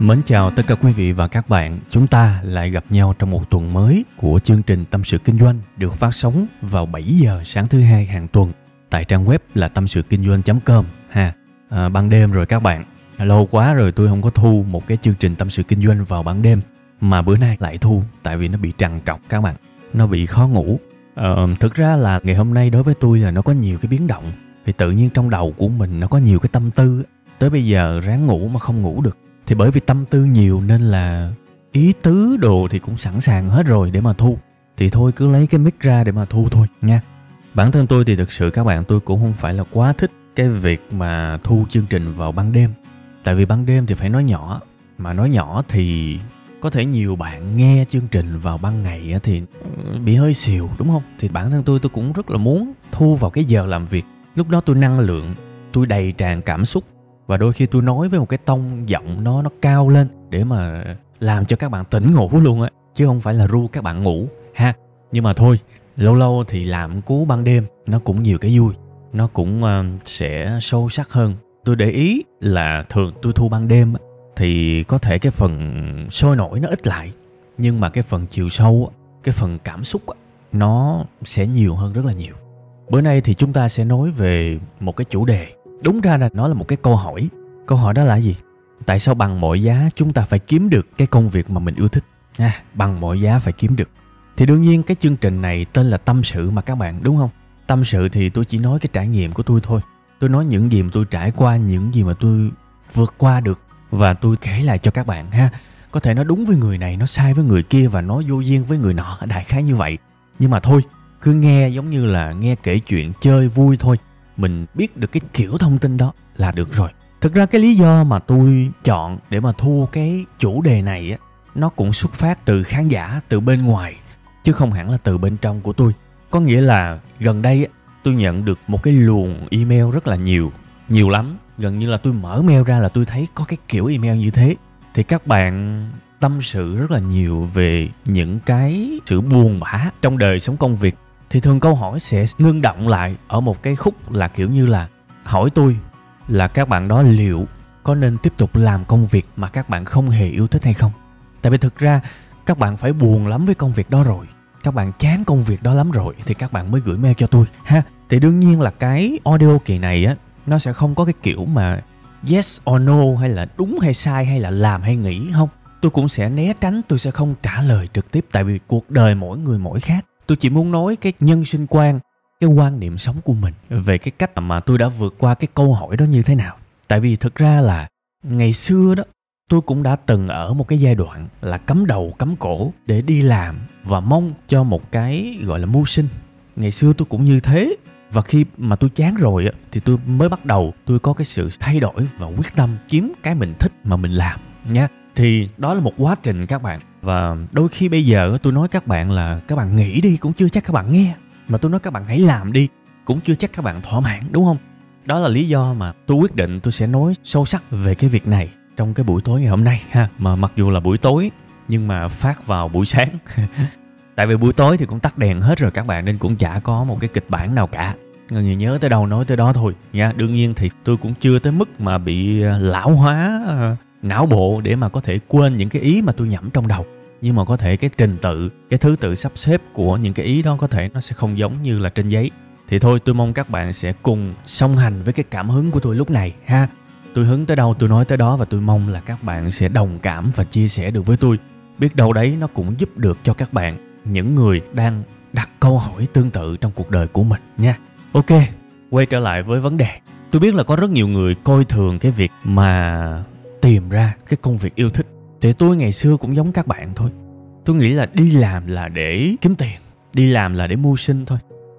Mến chào tất cả quý vị và các bạn. Chúng ta lại gặp nhau trong một tuần mới của chương trình Tâm sự Kinh doanh được phát sóng vào 7 giờ sáng thứ hai hàng tuần tại trang web là tâm sự kinh doanh.com ha. À, ban đêm rồi các bạn. Lâu quá rồi tôi không có thu một cái chương trình Tâm sự Kinh doanh vào ban đêm mà bữa nay lại thu tại vì nó bị trằn trọc các bạn. Nó bị khó ngủ. À, thực ra là ngày hôm nay đối với tôi là nó có nhiều cái biến động thì tự nhiên trong đầu của mình nó có nhiều cái tâm tư tới bây giờ ráng ngủ mà không ngủ được thì bởi vì tâm tư nhiều nên là ý tứ đồ thì cũng sẵn sàng hết rồi để mà thu. Thì thôi, cứ lấy cái mic ra để mà thu thôi, nha. Bản thân tôi thì thực sự các bạn, tôi cũng không phải là quá thích cái việc mà thu chương trình vào ban đêm. Tại vì ban đêm thì phải nói nhỏ, mà nói nhỏ thì có thể nhiều bạn nghe chương trình vào ban ngày thì bị hơi xìu, đúng không? Thì bản thân tôi tôi cũng rất là muốn thu vào cái giờ làm việc. Lúc đó tôi năng lượng, tôi đầy tràn cảm xúc và đôi khi tôi nói với một cái tông giọng nó nó cao lên để mà làm cho các bạn tỉnh ngủ luôn á chứ không phải là ru các bạn ngủ ha. Nhưng mà thôi lâu lâu thì làm cú ban đêm nó cũng nhiều cái vui nó cũng uh, sẽ sâu sắc hơn. Tôi để ý là thường tôi thu ban đêm thì có thể cái phần sôi nổi nó ít lại nhưng mà cái phần chiều sâu cái phần cảm xúc nó sẽ nhiều hơn rất là nhiều. Bữa nay thì chúng ta sẽ nói về một cái chủ đề đúng ra là nó là một cái câu hỏi. Câu hỏi đó là gì? Tại sao bằng mọi giá chúng ta phải kiếm được cái công việc mà mình yêu thích? À, bằng mọi giá phải kiếm được. Thì đương nhiên cái chương trình này tên là tâm sự mà các bạn đúng không? Tâm sự thì tôi chỉ nói cái trải nghiệm của tôi thôi. Tôi nói những gì mà tôi trải qua những gì mà tôi vượt qua được. Và tôi kể lại cho các bạn ha. Có thể nó đúng với người này nó sai với người kia và nó vô duyên với người nọ đại khái như vậy. Nhưng mà thôi cứ nghe giống như là nghe kể chuyện chơi vui thôi mình biết được cái kiểu thông tin đó là được rồi. Thực ra cái lý do mà tôi chọn để mà thu cái chủ đề này á, nó cũng xuất phát từ khán giả từ bên ngoài, chứ không hẳn là từ bên trong của tôi. Có nghĩa là gần đây á, tôi nhận được một cái luồng email rất là nhiều nhiều lắm. Gần như là tôi mở mail ra là tôi thấy có cái kiểu email như thế. Thì các bạn tâm sự rất là nhiều về những cái sự buồn bã trong đời sống công việc thì thường câu hỏi sẽ ngưng động lại ở một cái khúc là kiểu như là, hỏi tôi là các bạn đó liệu có nên tiếp tục làm công việc mà các bạn không hề yêu thích hay không? Tại vì thực ra, các bạn phải buồn lắm với công việc đó rồi. Các bạn chán công việc đó lắm rồi thì các bạn mới gửi mail cho tôi, ha? Thì đương nhiên là cái audio kỳ này á, nó sẽ không có cái kiểu mà yes or no hay là đúng hay sai hay là làm hay nghĩ không. Tôi cũng sẽ né tránh, tôi sẽ không trả lời trực tiếp tại vì cuộc đời mỗi người mỗi khác tôi chỉ muốn nói cái nhân sinh quan, cái quan niệm sống của mình về cái cách mà tôi đã vượt qua cái câu hỏi đó như thế nào. Tại vì thực ra là ngày xưa đó, tôi cũng đã từng ở một cái giai đoạn là cấm đầu cấm cổ để đi làm và mong cho một cái gọi là mưu sinh. Ngày xưa tôi cũng như thế. Và khi mà tôi chán rồi thì tôi mới bắt đầu tôi có cái sự thay đổi và quyết tâm kiếm cái mình thích mà mình làm nha thì đó là một quá trình các bạn. Và đôi khi bây giờ tôi nói các bạn là các bạn nghĩ đi, cũng chưa chắc các bạn nghe. Mà tôi nói các bạn hãy làm đi, cũng chưa chắc các bạn thỏa mãn, đúng không? Đó là lý do mà tôi quyết định tôi sẽ nói sâu sắc về cái việc này trong cái buổi tối ngày hôm nay, ha. Mà mặc dù là buổi tối, nhưng mà phát vào buổi sáng. Tại vì buổi tối thì cũng tắt đèn hết rồi các bạn, nên cũng chả có một cái kịch bản nào cả. Người nhớ tới đâu nói tới đó thôi, nha. Đương nhiên thì tôi cũng chưa tới mức mà bị ờ, lão hóa ờ, não bộ để mà có thể quên những cái ý mà tôi nhẩm trong đầu. Nhưng mà có thể cái trình tự, cái thứ tự sắp xếp của những cái ý đó có thể nó sẽ không giống như là trên giấy. Thì thôi, tôi mong các bạn sẽ cùng song hành với cái cảm hứng của tôi lúc này, ha. Tôi hứng tới đâu, tôi nói tới đó và tôi mong là các bạn sẽ đồng cảm và chia sẻ được với tôi. Biết đâu đấy nó cũng giúp được cho các bạn, những người đang đặt câu hỏi tương tự trong cuộc đời của mình, nha. Ok, quay trở lại với vấn đề. Tôi biết là có rất nhiều người coi thường cái việc mà tìm ra cái công việc yêu thích. Thì tôi ngày xưa cũng giống các bạn thôi. Tôi nghĩ là đi làm là để kiếm tiền đi làm là để mưu sinh thôi.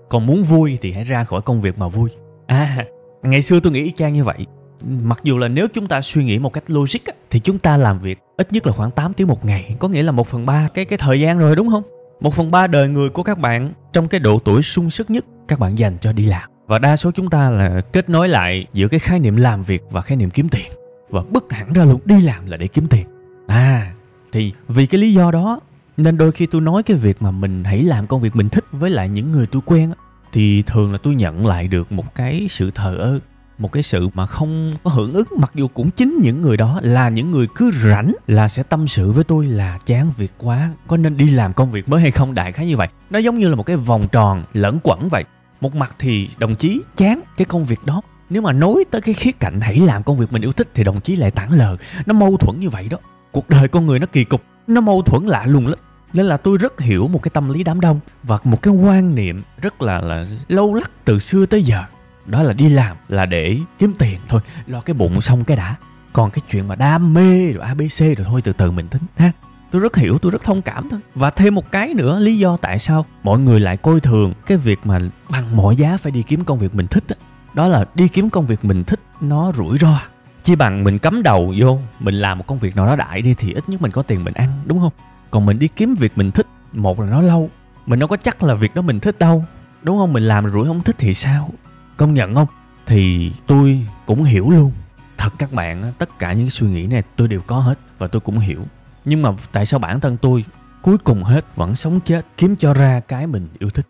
Còn muốn vui thì hãy ra khỏi công việc mà vui. À ngày xưa tôi nghĩ y chang như vậy. Mặc dù là nếu chúng ta suy nghĩ một cách logic á, thì chúng ta làm việc ít nhất là khoảng 8 tiếng một ngày có nghĩa là một phần ba cái cái thời gian rồi đúng không? Một phần ba đời người của các bạn trong cái độ tuổi sung sức nhất các bạn dành cho đi làm. Và đa số chúng ta là kết nối lại giữa cái khái niệm làm việc và khái niệm kiếm tiền và bứt hẳn ra luôn đi làm là để kiếm tiền. À thì vì cái lý do đó, nên đôi khi tôi nói cái việc mà mình hãy làm công việc mình thích với lại những người tôi quen thì thường là tôi nhận lại được một cái sự thờ ơ, một cái sự mà không có hưởng ứng, mặc dù cũng chính những người đó là những người cứ rảnh là sẽ tâm sự với tôi là chán việc quá, có nên đi làm công việc mới hay không, đại khái như vậy. Nó giống như là một cái vòng tròn lẫn quẩn vậy. Một mặt thì đồng chí chán cái công việc đó nếu mà nói tới cái khía cạnh hãy làm công việc mình yêu thích thì đồng chí lại tản lờ nó mâu thuẫn như vậy đó. Cuộc đời con người nó kỳ cục, nó mâu thuẫn lạ luôn lắm. Nên là tôi rất hiểu một cái tâm lý đám đông và một cái quan niệm rất là là lâu lắc từ xưa tới giờ. Đó là đi làm là để kiếm tiền thôi. Lo cái bụng xong cái đã. Còn cái chuyện mà đam mê rồi abc rồi thôi, từ từ mình tính ha. Tôi rất hiểu, tôi rất thông cảm thôi. Và thêm một cái nữa, lý do tại sao mọi người lại coi thường cái việc mà bằng mọi giá phải đi kiếm công việc mình thích á đó là đi kiếm công việc mình thích, nó rủi ro. Chi bằng mình cắm đầu vô, mình làm một công việc nào đó đại đi thì ít nhất mình có tiền mình ăn, đúng không? Còn mình đi kiếm việc mình thích, một là nó lâu, mình đâu có chắc là việc đó mình thích đâu, đúng không? Mình làm rủi không thích thì sao? Công nhận không? Thì tôi cũng hiểu luôn. Thật các bạn tất cả những suy nghĩ này tôi đều có hết và tôi cũng hiểu. Nhưng mà tại sao bản thân tôi cuối cùng hết vẫn sống chết, kiếm cho ra cái mình yêu thích?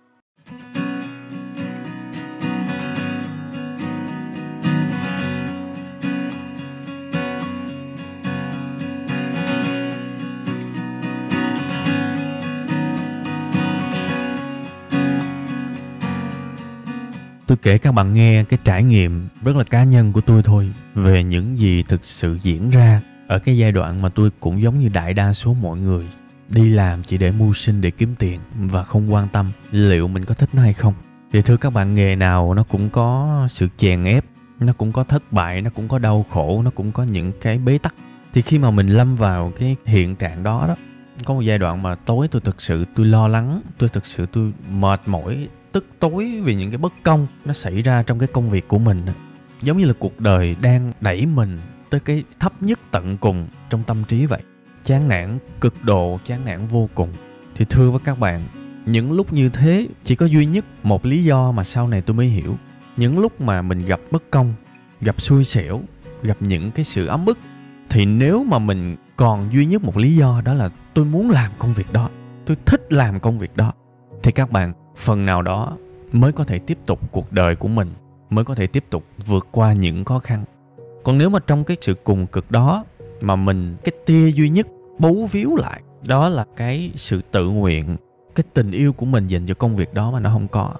Kể các bạn nghe cái trải nghiệm rất là cá nhân của tôi thôi về những gì thực sự diễn ra ở cái giai đoạn mà tôi cũng giống như đại đa số mọi người. Đi làm chỉ để mưu sinh, để kiếm tiền và không quan tâm liệu mình có thích nó hay không. Thì thưa các bạn, nghề nào nó cũng có sự chèn ép, nó cũng có thất bại, nó cũng có đau khổ, nó cũng có những cái bế tắc. Thì khi mà mình lâm vào cái hiện trạng đó đó, có một giai đoạn mà tối tôi thực sự tôi lo lắng, tôi thực sự tôi mệt mỏi tức tối vì những cái bất công nó xảy ra trong cái công việc của mình giống như là cuộc đời đang đẩy mình tới cái thấp nhất tận cùng trong tâm trí vậy. Chán nản, cực độ chán nản vô cùng. Thì thưa với các bạn, những lúc như thế chỉ có duy nhất một lý do mà sau này tôi mới hiểu. Những lúc mà mình gặp bất công, gặp xui xẻo, gặp những cái sự ấm ức, thì nếu mà mình còn duy nhất một lý do đó là tôi muốn làm công việc đó, tôi thích làm công việc đó, thì các bạn phần nào đó mới có thể tiếp tục cuộc đời của mình, mới có thể tiếp tục vượt qua những khó khăn. Còn nếu mà trong cái sự cùng cực đó mà mình, cái tia duy nhất bấu víu lại, đó là cái sự tự nguyện, cái tình yêu của mình dành cho công việc đó mà nó không có.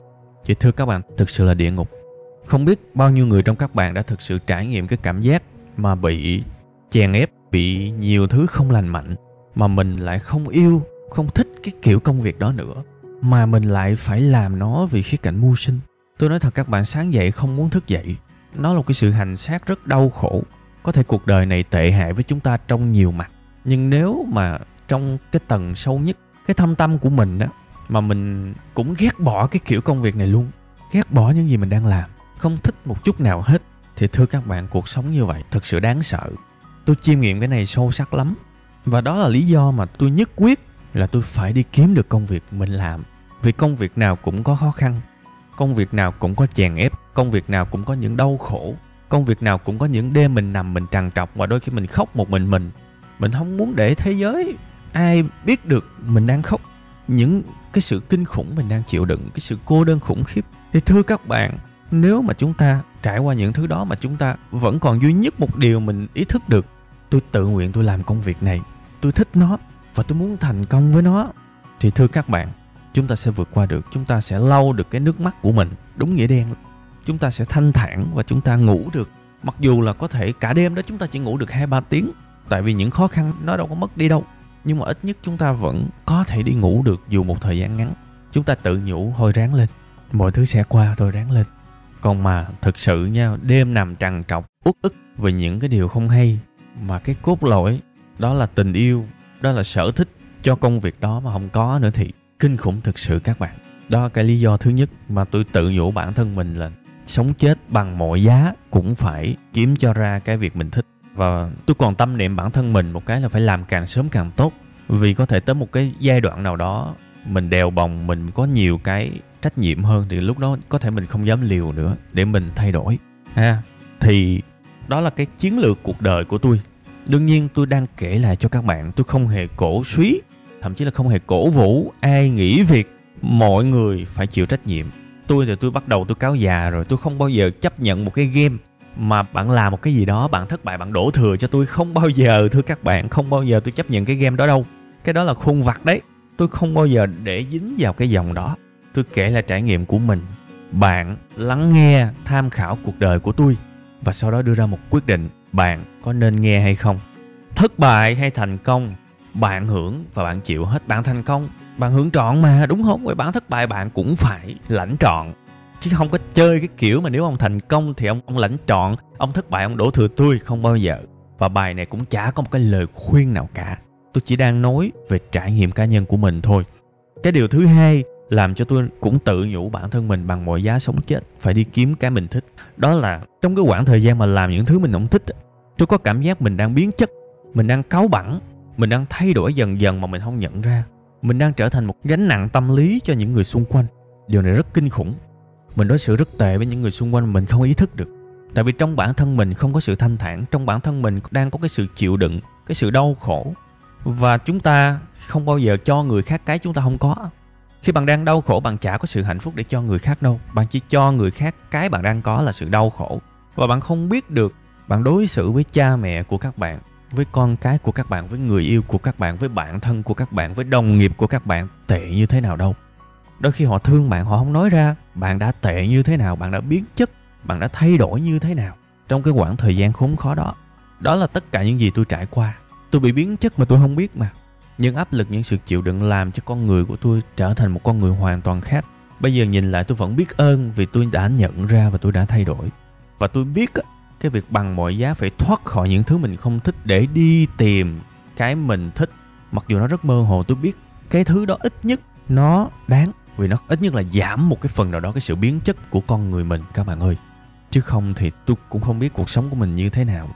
Thì thưa các bạn, thực sự là địa ngục. Không biết bao nhiêu người trong các bạn đã thực sự trải nghiệm cái cảm giác mà bị chèn ép, bị nhiều thứ không lành mạnh mà mình lại không yêu, không thích cái kiểu công việc đó nữa mà mình lại phải làm nó vì khía cạnh mưu sinh. Tôi nói thật các bạn, sáng dậy không muốn thức dậy. Nó là một cái sự hành xác rất đau khổ. Có thể cuộc đời này tệ hại với chúng ta trong nhiều mặt. Nhưng nếu mà trong cái tầng sâu nhất, cái thâm tâm của mình đó mà mình cũng ghét bỏ cái kiểu công việc này luôn. Ghét bỏ những gì mình đang làm. Không thích một chút nào hết. Thì thưa các bạn, cuộc sống như vậy thực sự đáng sợ. Tôi chiêm nghiệm cái này sâu sắc lắm. Và đó là lý do mà tôi nhất quyết là tôi phải đi kiếm được công việc mình làm. Vì công việc nào cũng có khó khăn, công việc nào cũng có chèn ép, công việc nào cũng có những đau khổ, công việc nào cũng có những đêm mình nằm mình trằn trọc và đôi khi mình khóc một mình mình. Mình không muốn để thế giới ai biết được mình đang khóc. Những cái sự kinh khủng mình đang chịu đựng, cái sự cô đơn khủng khiếp. Thì thưa các bạn, nếu mà chúng ta trải qua những thứ đó mà chúng ta vẫn còn duy nhất một điều mình ý thức được, tôi tự nguyện tôi làm công việc này, tôi thích nó và tôi muốn thành công với nó. Thì thưa các bạn, chúng ta sẽ vượt qua được, chúng ta sẽ lau được cái nước mắt của mình, đúng nghĩa đen. Chúng ta sẽ thanh thản và chúng ta ngủ được. Mặc dù là có thể cả đêm đó chúng ta chỉ ngủ được hai ba tiếng, tại vì những khó khăn nó đâu có mất đi đâu. Nhưng mà ít nhất chúng ta vẫn có thể đi ngủ được dù một thời gian ngắn. Chúng ta tự nhủ, thôi ráng lên, mọi thứ sẽ qua, thôi ráng lên. Còn mà thực sự nha, đêm nằm trằn trọc, uất ức về những cái điều không hay, mà cái cốt lõi đó là tình yêu đó là sở thích cho công việc đó mà không có nữa thì kinh khủng thực sự các bạn. Đó là cái lý do thứ nhất mà tôi tự nhủ bản thân mình là sống chết bằng mọi giá cũng phải kiếm cho ra cái việc mình thích. Và tôi còn tâm niệm bản thân mình một cái là phải làm càng sớm càng tốt. Vì có thể tới một cái giai đoạn nào đó mình đèo bồng, mình có nhiều cái trách nhiệm hơn thì lúc đó có thể mình không dám liều nữa để mình thay đổi. Ha thì đó là cái chiến lược cuộc đời của tôi đương nhiên tôi đang kể lại cho các bạn, tôi không hề cổ suý, thậm chí là không hề cổ vũ ai nghĩ việc. Mọi người phải chịu trách nhiệm. Tôi thì tôi bắt đầu tôi cáo già rồi, tôi không bao giờ chấp nhận một cái game mà bạn làm một cái gì đó, bạn thất bại, bạn đổ thừa cho tôi. Không bao giờ, thưa các bạn, không bao giờ tôi chấp nhận cái game đó đâu. Cái đó là khuôn vặt đấy. Tôi không bao giờ để dính vào cái dòng đó. Tôi kể là trải nghiệm của mình. Bạn lắng nghe tham khảo cuộc đời của tôi và sau đó đưa ra một quyết định bạn có nên nghe hay không? Thất bại hay thành công, bạn hưởng và bạn chịu hết bạn thành công. Bạn hưởng trọn mà, đúng không? Vậy bạn thất bại bạn cũng phải lãnh trọn. Chứ không có chơi cái kiểu mà nếu ông thành công thì ông ông lãnh trọn, ông thất bại ông đổ thừa tôi không bao giờ. Và bài này cũng chả có một cái lời khuyên nào cả. Tôi chỉ đang nói về trải nghiệm cá nhân của mình thôi. Cái điều thứ hai làm cho tôi cũng tự nhủ bản thân mình bằng mọi giá sống chết, phải đi kiếm cái mình thích. Đó là trong cái khoảng thời gian mà làm những thứ mình không thích tôi có cảm giác mình đang biến chất, mình đang cáu bẳn mình đang thay đổi dần dần mà mình không nhận ra. Mình đang trở thành một gánh nặng tâm lý cho những người xung quanh. Điều này rất kinh khủng. Mình đối xử rất tệ với những người xung quanh mình không ý thức được. Tại vì trong bản thân mình không có sự thanh thản, trong bản thân mình đang có cái sự chịu đựng, cái sự đau khổ. Và chúng ta không bao giờ cho người khác cái chúng ta không có khi bạn đang đau khổ, bạn chả có sự hạnh phúc để cho người khác đâu. Bạn chỉ cho người khác cái bạn đang có là sự đau khổ. Và bạn không biết được, bạn đối xử với cha mẹ của các bạn, với con cái của các bạn, với người yêu của các bạn, với bạn thân của các bạn, với đồng nghiệp của các bạn tệ như thế nào đâu. Đôi khi họ thương bạn, họ không nói ra, bạn đã tệ như thế nào, bạn đã biến chất, bạn đã thay đổi như thế nào. Trong cái khoảng thời gian khốn khó đó đó là tất cả những gì tôi trải qua. Tôi bị biến chất mà tôi không biết mà những áp lực, những sự chịu đựng làm cho con người của tôi trở thành một con người hoàn toàn khác. Bây giờ nhìn lại tôi vẫn biết ơn vì tôi đã nhận ra và tôi đã thay đổi. Và tôi biết cái việc bằng mọi giá phải thoát khỏi những thứ mình không thích để đi tìm cái mình thích. Mặc dù nó rất mơ hồ, tôi biết cái thứ đó ít nhất nó đáng. Vì nó ít nhất là giảm một cái phần nào đó cái sự biến chất của con người mình, các bạn ơi. Chứ không thì tôi cũng không biết cuộc sống của mình như thế nào.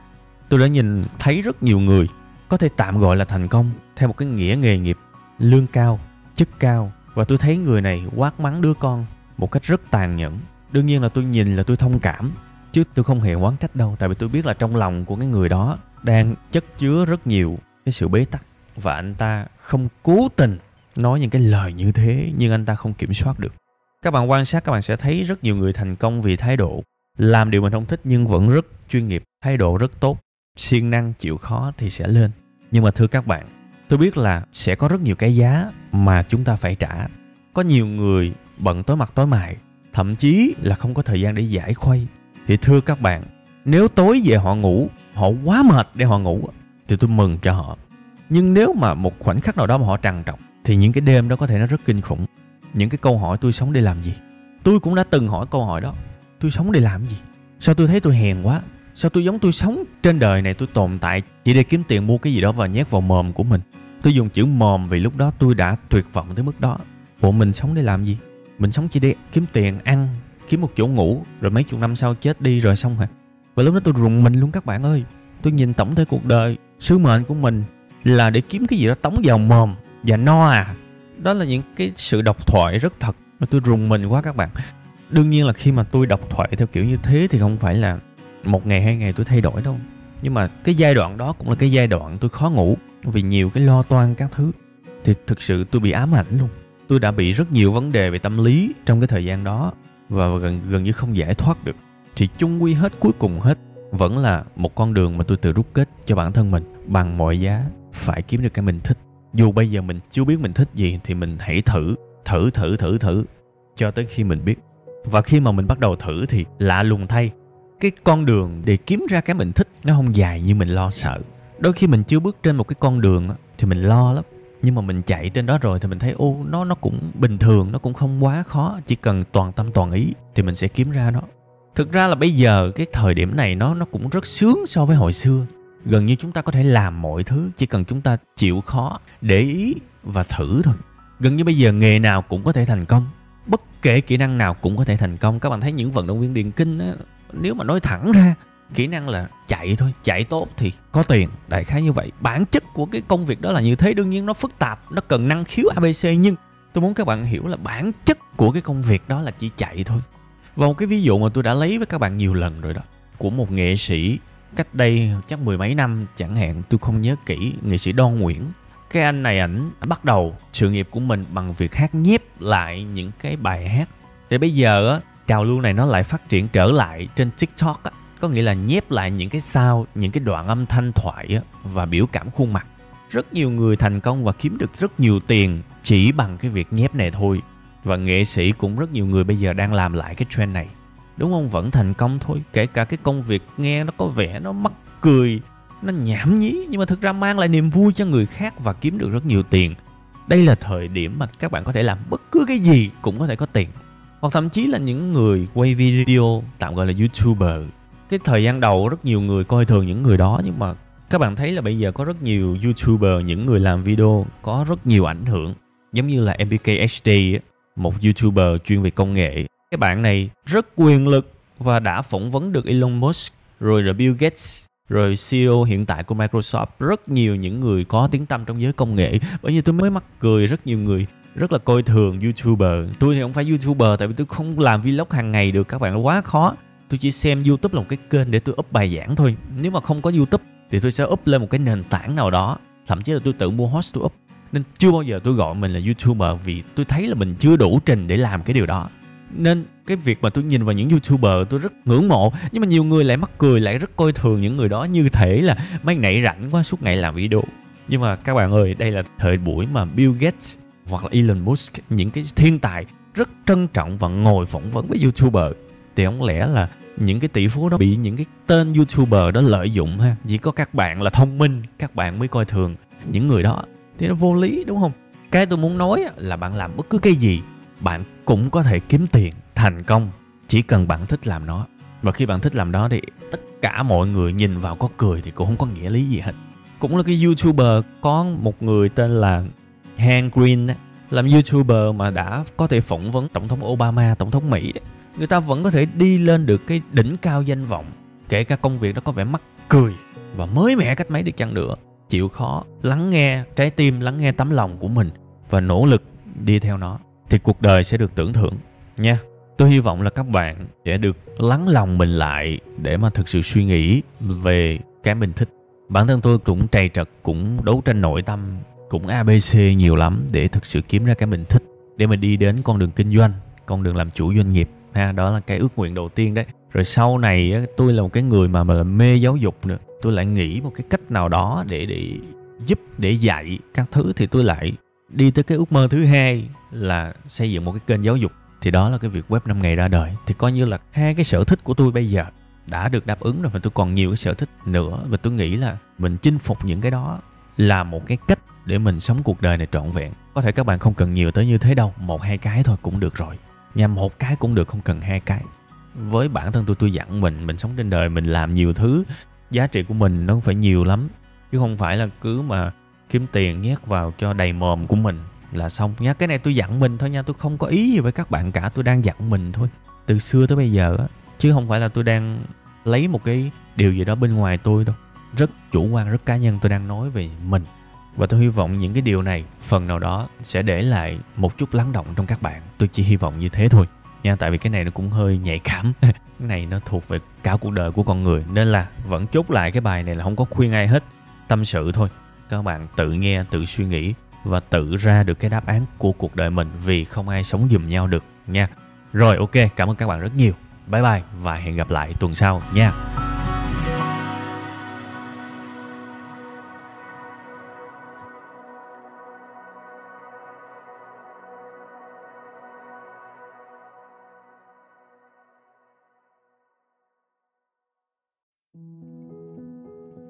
Tôi đã nhìn, thấy rất nhiều người có thể tạm gọi là thành công theo một cái nghĩa nghề nghiệp lương cao, chức cao. Và tôi thấy người này quát mắng đứa con một cách rất tàn nhẫn. Đương nhiên là tôi nhìn là tôi thông cảm, chứ tôi không hề oán trách đâu. Tại vì tôi biết là trong lòng của cái người đó đang chất chứa rất nhiều cái sự bế tắc. Và anh ta không cố tình nói những cái lời như thế, nhưng anh ta không kiểm soát được. Các bạn quan sát, các bạn sẽ thấy rất nhiều người thành công vì thái độ, làm điều mình không thích nhưng vẫn rất chuyên nghiệp, thái độ rất tốt siêng năng chịu khó thì sẽ lên. Nhưng mà thưa các bạn, tôi biết là sẽ có rất nhiều cái giá mà chúng ta phải trả. Có nhiều người bận tối mặt tối mày, thậm chí là không có thời gian để giải khuây. Thì thưa các bạn, nếu tối về họ ngủ, họ quá mệt để họ ngủ, thì tôi mừng cho họ. Nhưng nếu mà một khoảnh khắc nào đó mà họ trằn trọc, thì những cái đêm đó có thể nó rất kinh khủng. Những cái câu hỏi tôi sống để làm gì? Tôi cũng đã từng hỏi câu hỏi đó. Tôi sống để làm gì? Sao tôi thấy tôi hèn quá? Sao tôi giống tôi sống trên đời này tôi tồn tại chỉ để kiếm tiền mua cái gì đó và nhét vào mồm của mình? Tôi dùng chữ mồm vì lúc đó tôi đã tuyệt vọng tới mức đó. Bộ mình sống để làm gì? Mình sống chỉ để kiếm tiền, ăn, kiếm một chỗ ngủ, rồi mấy chục năm sau chết đi rồi xong hả? Và lúc đó tôi rùng mình luôn các bạn ơi. Tôi nhìn tổng thể cuộc đời, sứ mệnh của mình là để kiếm cái gì đó tống vào mồm và no à. Đó là những cái sự độc thoại rất thật mà tôi rùng mình quá các bạn. Đương nhiên là khi mà tôi độc thoại theo kiểu như thế thì không phải là một ngày, hai ngày tôi thay đổi đâu. Nhưng mà cái giai đoạn đó cũng là cái giai đoạn tôi khó ngủ vì nhiều cái lo toan các thứ. Thì thực sự tôi bị ám ảnh luôn. Tôi đã bị rất nhiều vấn đề về tâm lý trong cái thời gian đó và gần gần như không giải thoát được. Thì chung quy hết, cuối cùng hết, vẫn là một con đường mà tôi tự rút kết cho bản thân mình bằng mọi giá phải kiếm được cái mình thích. Dù bây giờ mình chưa biết mình thích gì thì mình hãy thử thử thử thử thử cho tới khi mình biết. Và khi mà mình bắt đầu thử thì lạ lùng thay cái con đường để kiếm ra cái mình thích nó không dài như mình lo sợ. Đôi khi mình chưa bước trên một cái con đường thì mình lo lắm. Nhưng mà mình chạy trên đó rồi thì mình thấy ô nó nó cũng bình thường nó cũng không quá khó. Chỉ cần toàn tâm toàn ý thì mình sẽ kiếm ra nó. Thực ra là bây giờ cái thời điểm này nó nó cũng rất sướng so với hồi xưa. Gần như chúng ta có thể làm mọi thứ chỉ cần chúng ta chịu khó để ý và thử thôi. Gần như bây giờ nghề nào cũng có thể thành công bất kể kỹ năng nào cũng có thể thành công. Các bạn thấy những vận động viên điền kinh á, nếu mà nói thẳng ra, kỹ năng là chạy thôi, chạy tốt thì có tiền. Đại khái như vậy. Bản chất của cái công việc đó là như thế. Đương nhiên nó phức tạp, nó cần năng khiếu abc nhưng tôi muốn các bạn hiểu là bản chất của cái công việc đó là chỉ chạy thôi. Và một cái ví dụ mà tôi đã lấy với các bạn nhiều lần rồi đó, của một nghệ sĩ cách đây chắc mười mấy năm chẳng hạn, tôi không nhớ kỹ, nghệ sĩ Đoan Nguyễn. Cái anh này ảnh bắt đầu sự nghiệp của mình bằng việc hát nhép lại những cái bài hát. Để bây giờ á trào lưu này nó lại phát triển trở lại trên tiktok á. Có nghĩa là nhép lại những cái sao những cái đoạn âm thanh thoại á, và biểu cảm khuôn mặt. Rất nhiều người thành công và kiếm được rất nhiều tiền chỉ bằng cái việc nhép này thôi. Và nghệ sĩ cũng rất nhiều người bây giờ đang làm lại cái trend này. Đúng không? Vẫn thành công thôi. Kể cả cái công việc nghe nó có vẻ nó mắc cười nó nhảm nhí nhưng mà thực ra mang lại niềm vui cho người khác và kiếm được rất nhiều tiền. Đây là thời điểm mà các bạn có thể làm bất cứ cái gì cũng có thể có tiền hoặc thậm chí là những người quay video, tạm gọi là youtuber. Cái thời gian đầu rất nhiều người coi thường những người đó, nhưng mà các bạn thấy là bây giờ có rất nhiều youtuber, những người làm video, có rất nhiều ảnh hưởng. Giống như là mbkhd một youtuber chuyên về công nghệ. Cái bạn này rất quyền lực và đã phỏng vấn được Elon Musk, rồi là Bill Gates, rồi CEO hiện tại của Microsoft. Rất nhiều những người có tiếng tăm trong giới công nghệ. Bởi vì tôi mới mắc cười, rất nhiều người rất là coi thường youtuber. Tôi thì không phải youtuber, tại vì tôi không làm vlog hàng ngày được, các bạn, nó quá khó. Tôi chỉ xem youtube là một cái kênh để tôi up bài giảng thôi. Nếu mà không có youtube thì tôi sẽ up lên một cái nền tảng nào đó. Thậm chí là tôi tự mua host tôi up. Nên chưa bao giờ tôi gọi mình là youtuber vì tôi thấy là mình chưa đủ trình để làm cái điều đó. Nên cái việc mà tôi nhìn vào những youtuber tôi rất ngưỡng mộ. Nhưng mà nhiều người lại mắc cười, lại rất coi thường những người đó như thể là mấy nảy rảnh quá suốt ngày làm video. Nhưng mà các bạn ơi, đây là thời buổi mà Bill Gates hoặc là Elon Musk, những cái thiên tài rất trân trọng và ngồi phỏng vấn với youtuber, thì không lẽ là những cái tỷ phú đó bị những cái tên youtuber đó lợi dụng ha? Chỉ có các bạn là thông minh, các bạn mới coi thường những người đó. Thì nó vô lý, đúng không? Cái tôi muốn nói là bạn làm bất cứ cái gì, bạn cũng có thể kiếm tiền thành công, chỉ cần bạn thích làm nó. Và khi bạn thích làm đó thì tất cả mọi người nhìn vào có cười thì cũng không có nghĩa lý gì hết. Cũng là cái youtuber có một người tên là Han Green làm youtuber mà đã có thể phỏng vấn tổng thống Obama, tổng thống Mỹ đấy người ta vẫn có thể đi lên được cái đỉnh cao danh vọng, kể cả công việc đó có vẻ mắc cười và mới mẻ cách mấy đi chăng nữa. Chịu khó lắng nghe, trái tim lắng nghe tấm lòng của mình và nỗ lực đi theo nó thì cuộc đời sẽ được tưởng thưởng nha. Tôi hy vọng là các bạn sẽ được lắng lòng mình lại để mà thực sự suy nghĩ về cái mình thích. Bản thân tôi cũng trầy trật, cũng đấu tranh nội tâm cũng abc nhiều lắm để thực sự kiếm ra cái mình thích, để mình đi đến con đường kinh doanh, con đường làm chủ doanh nghiệp. Ha, đó là cái ước nguyện đầu tiên đấy. Rồi sau này tôi là một cái người mà mà là mê giáo dục nữa. Tôi lại nghĩ một cái cách nào đó để để giúp, để dạy các thứ thì tôi lại đi tới cái ước mơ thứ hai là xây dựng một cái kênh giáo dục. Thì đó là cái việc web 5 ngày ra đời. Thì coi như là hai cái sở thích của tôi bây giờ đã được đáp ứng rồi mà tôi còn nhiều cái sở thích nữa. Và tôi nghĩ là mình chinh phục những cái đó là một cái cách để mình sống cuộc đời này trọn vẹn. Có thể các bạn không cần nhiều tới như thế đâu, một hai cái thôi cũng được rồi. Nhằm một cái cũng được, không cần hai cái. Với bản thân tôi tôi dặn mình mình sống trên đời, mình làm nhiều thứ, giá trị của mình nó không phải nhiều lắm. Chứ không phải là cứ mà kiếm tiền nhét vào cho đầy mồm của mình là xong. Nha cái này tôi dặn mình thôi nha, tôi không có ý gì với các bạn cả, tôi đang dặn mình thôi. Từ xưa tới bây giờ á, chứ không phải là tôi đang lấy một cái điều gì đó bên ngoài tôi đâu. Rất chủ quan, rất cá nhân tôi đang nói về mình và tôi hy vọng những cái điều này, phần nào đó sẽ để lại một chút lắng động trong các bạn. Tôi chỉ hy vọng như thế thôi. Nha, tại vì cái này nó cũng hơi nhạy cảm. Cái này nó thuộc về cả cuộc đời của con người, nên là vẫn chốt lại cái bài này là không có khuyên ai hết. Tâm sự thôi. Các bạn tự nghe, tự suy nghĩ và tự ra được cái đáp án của cuộc đời mình vì không ai sống giùm nhau được, nha. Rồi, ok, cảm ơn các bạn rất nhiều. Bye bye và hẹn gặp lại tuần sau, nha.